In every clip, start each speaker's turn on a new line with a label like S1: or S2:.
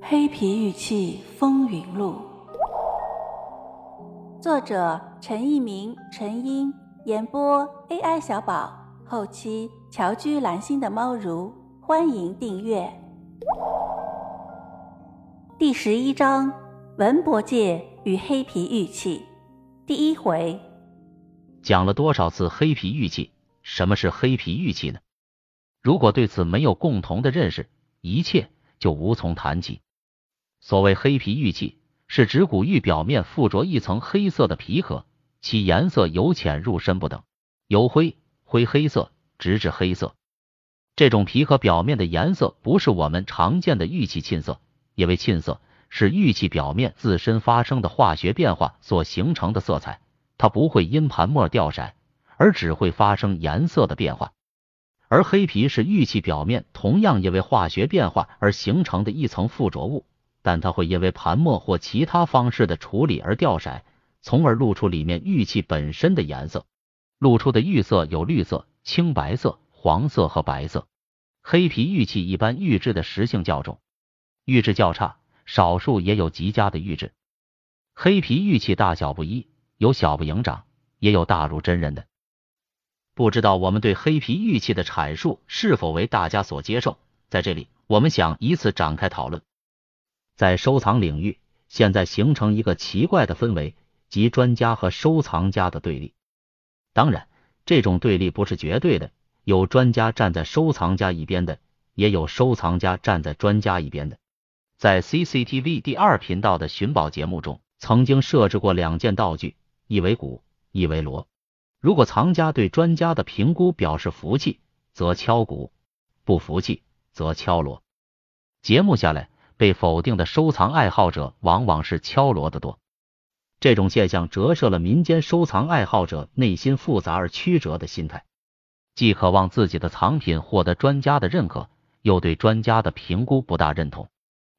S1: 黑皮玉器风云录，作者陈一鸣、陈英，演播 AI 小宝，后期乔居蓝心的猫如，欢迎订阅。第十一章：文博界与黑皮玉器，第一回。
S2: 讲了多少次黑皮玉器？什么是黑皮玉器呢？如果对此没有共同的认识，一切就无从谈起。所谓黑皮玉器，是指古玉表面附着一层黑色的皮壳，其颜色由浅入深不等，由灰、灰黑色直至黑色。这种皮壳表面的颜色不是我们常见的玉器沁色，因为沁色是玉器表面自身发生的化学变化所形成的色彩，它不会因盘墨掉色，而只会发生颜色的变化。而黑皮是玉器表面同样因为化学变化而形成的一层附着物。但它会因为盘墨或其他方式的处理而掉色，从而露出里面玉器本身的颜色。露出的玉色有绿色、青白色、黄色和白色。黑皮玉器一般玉质的实性较重，玉质较差，少数也有极佳的玉质。黑皮玉器大小不一，有小不盈掌，也有大如真人的。不知道我们对黑皮玉器的阐述是否为大家所接受？在这里，我们想以此展开讨论。在收藏领域，现在形成一个奇怪的氛围，即专家和收藏家的对立。当然，这种对立不是绝对的，有专家站在收藏家一边的，也有收藏家站在专家一边的。在 CCTV 第二频道的寻宝节目中，曾经设置过两件道具，一为鼓，一为锣。如果藏家对专家的评估表示服气，则敲鼓；不服气，则敲锣。节目下来。被否定的收藏爱好者往往是敲锣的多，这种现象折射了民间收藏爱好者内心复杂而曲折的心态，既渴望自己的藏品获得专家的认可，又对专家的评估不大认同。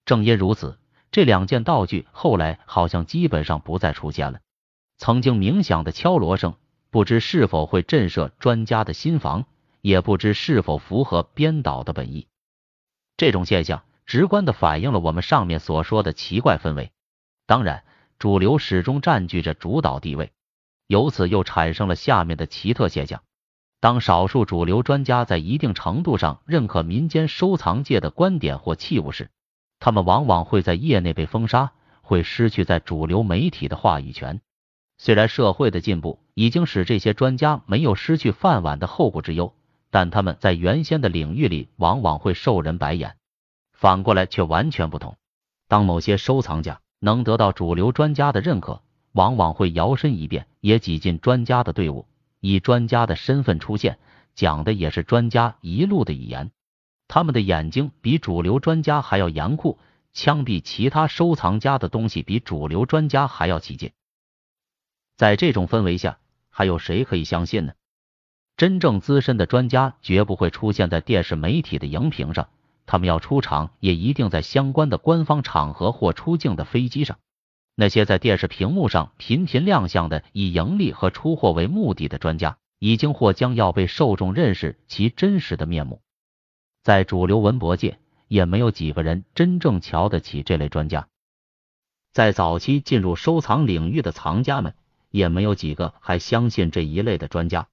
S2: 正因如此，这两件道具后来好像基本上不再出现了。曾经冥想的敲锣声，不知是否会震慑专家的心房，也不知是否符合编导的本意。这种现象。直观的反映了我们上面所说的奇怪氛围。当然，主流始终占据着主导地位，由此又产生了下面的奇特现象：当少数主流专家在一定程度上认可民间收藏界的观点或器物时，他们往往会在业内被封杀，会失去在主流媒体的话语权。虽然社会的进步已经使这些专家没有失去饭碗的后顾之忧，但他们在原先的领域里往往会受人白眼。反过来却完全不同。当某些收藏家能得到主流专家的认可，往往会摇身一变，也挤进专家的队伍，以专家的身份出现，讲的也是专家一路的语言。他们的眼睛比主流专家还要严酷，枪毙其他收藏家的东西比主流专家还要起劲。在这种氛围下，还有谁可以相信呢？真正资深的专家绝不会出现在电视媒体的荧屏上。他们要出场，也一定在相关的官方场合或出境的飞机上。那些在电视屏幕上频频亮相的以盈利和出货为目的的专家，已经或将要被受众认识其真实的面目。在主流文博界，也没有几个人真正瞧得起这类专家。在早期进入收藏领域的藏家们，也没有几个还相信这一类的专家。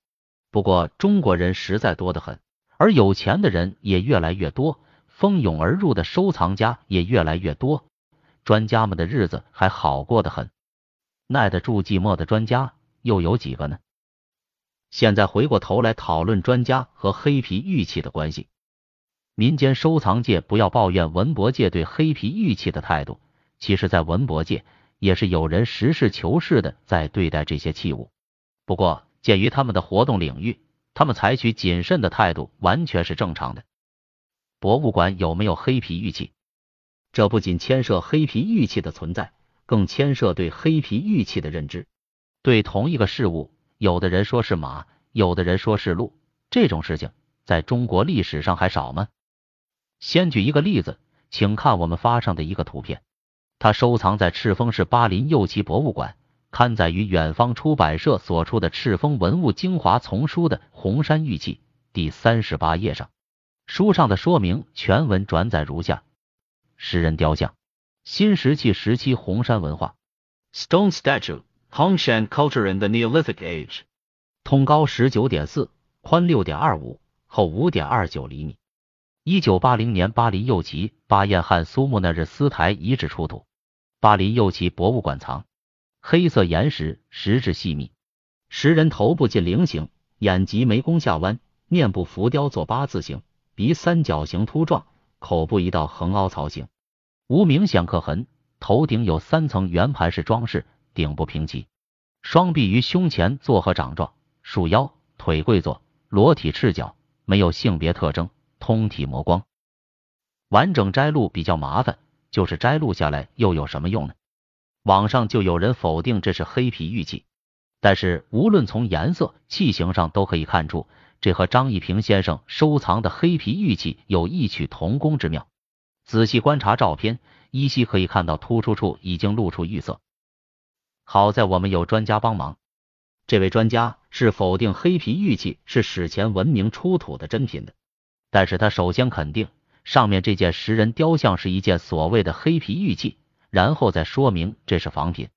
S2: 不过，中国人实在多得很，而有钱的人也越来越多。蜂拥而入的收藏家也越来越多，专家们的日子还好过得很。耐得住寂寞的专家又有几个呢？现在回过头来讨论专家和黑皮玉器的关系。民间收藏界不要抱怨文博界对黑皮玉器的态度，其实，在文博界也是有人实事求是的在对待这些器物。不过，鉴于他们的活动领域，他们采取谨慎的态度完全是正常的。博物馆有没有黑皮玉器？这不仅牵涉黑皮玉器的存在，更牵涉对黑皮玉器的认知。对同一个事物，有的人说是马，有的人说是鹿，这种事情在中国历史上还少吗？先举一个例子，请看我们发上的一个图片，它收藏在赤峰市巴林右旗博物馆，刊载于远方出版社所出的《赤峰文物精华丛书》的红山玉器第三十八页上。书上的说明全文转载如下：石人雕像，新石器时期红山文化。
S3: Stone statue, Hongshan culture in the Neolithic age。
S2: 通高十九点四，宽六点二五，厚五点二九厘米。一九八零年，巴黎右旗巴彦汗苏木那日斯台遗址出土，巴黎右旗博物馆藏。黑色岩石，石质细密。石人头部近菱形，眼及眉弓下弯，面部浮雕作八字形，鼻三角形凸状，口部一道横凹槽形，无明显刻痕。头顶有三层圆盘式装饰，顶部平齐。双臂于胸前坐合掌状，束腰，腿跪坐，裸体赤脚，没有性别特征，通体磨光。完整摘录比较麻烦，就是摘录下来又有什么用呢？网上就有人否定这是黑皮玉器，但是无论从颜色、器型上都可以看出，这和张一平先生收藏的黑皮玉器有异曲同工之妙。仔细观察照片，依稀可以看到突出处已经露出玉色。好在我们有专家帮忙，这位专家是否定黑皮玉器是史前文明出土的真品的，但是他首先肯定上面这件石人雕像是一件所谓的黑皮玉器。然后再说明这是仿品。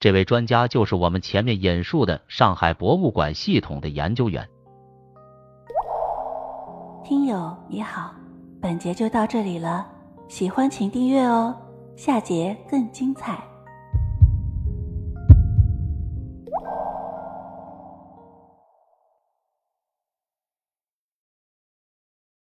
S2: 这位专家就是我们前面引述的上海博物馆系统的研究员。
S1: 听友你好，本节就到这里了，喜欢请订阅哦，下节更精彩。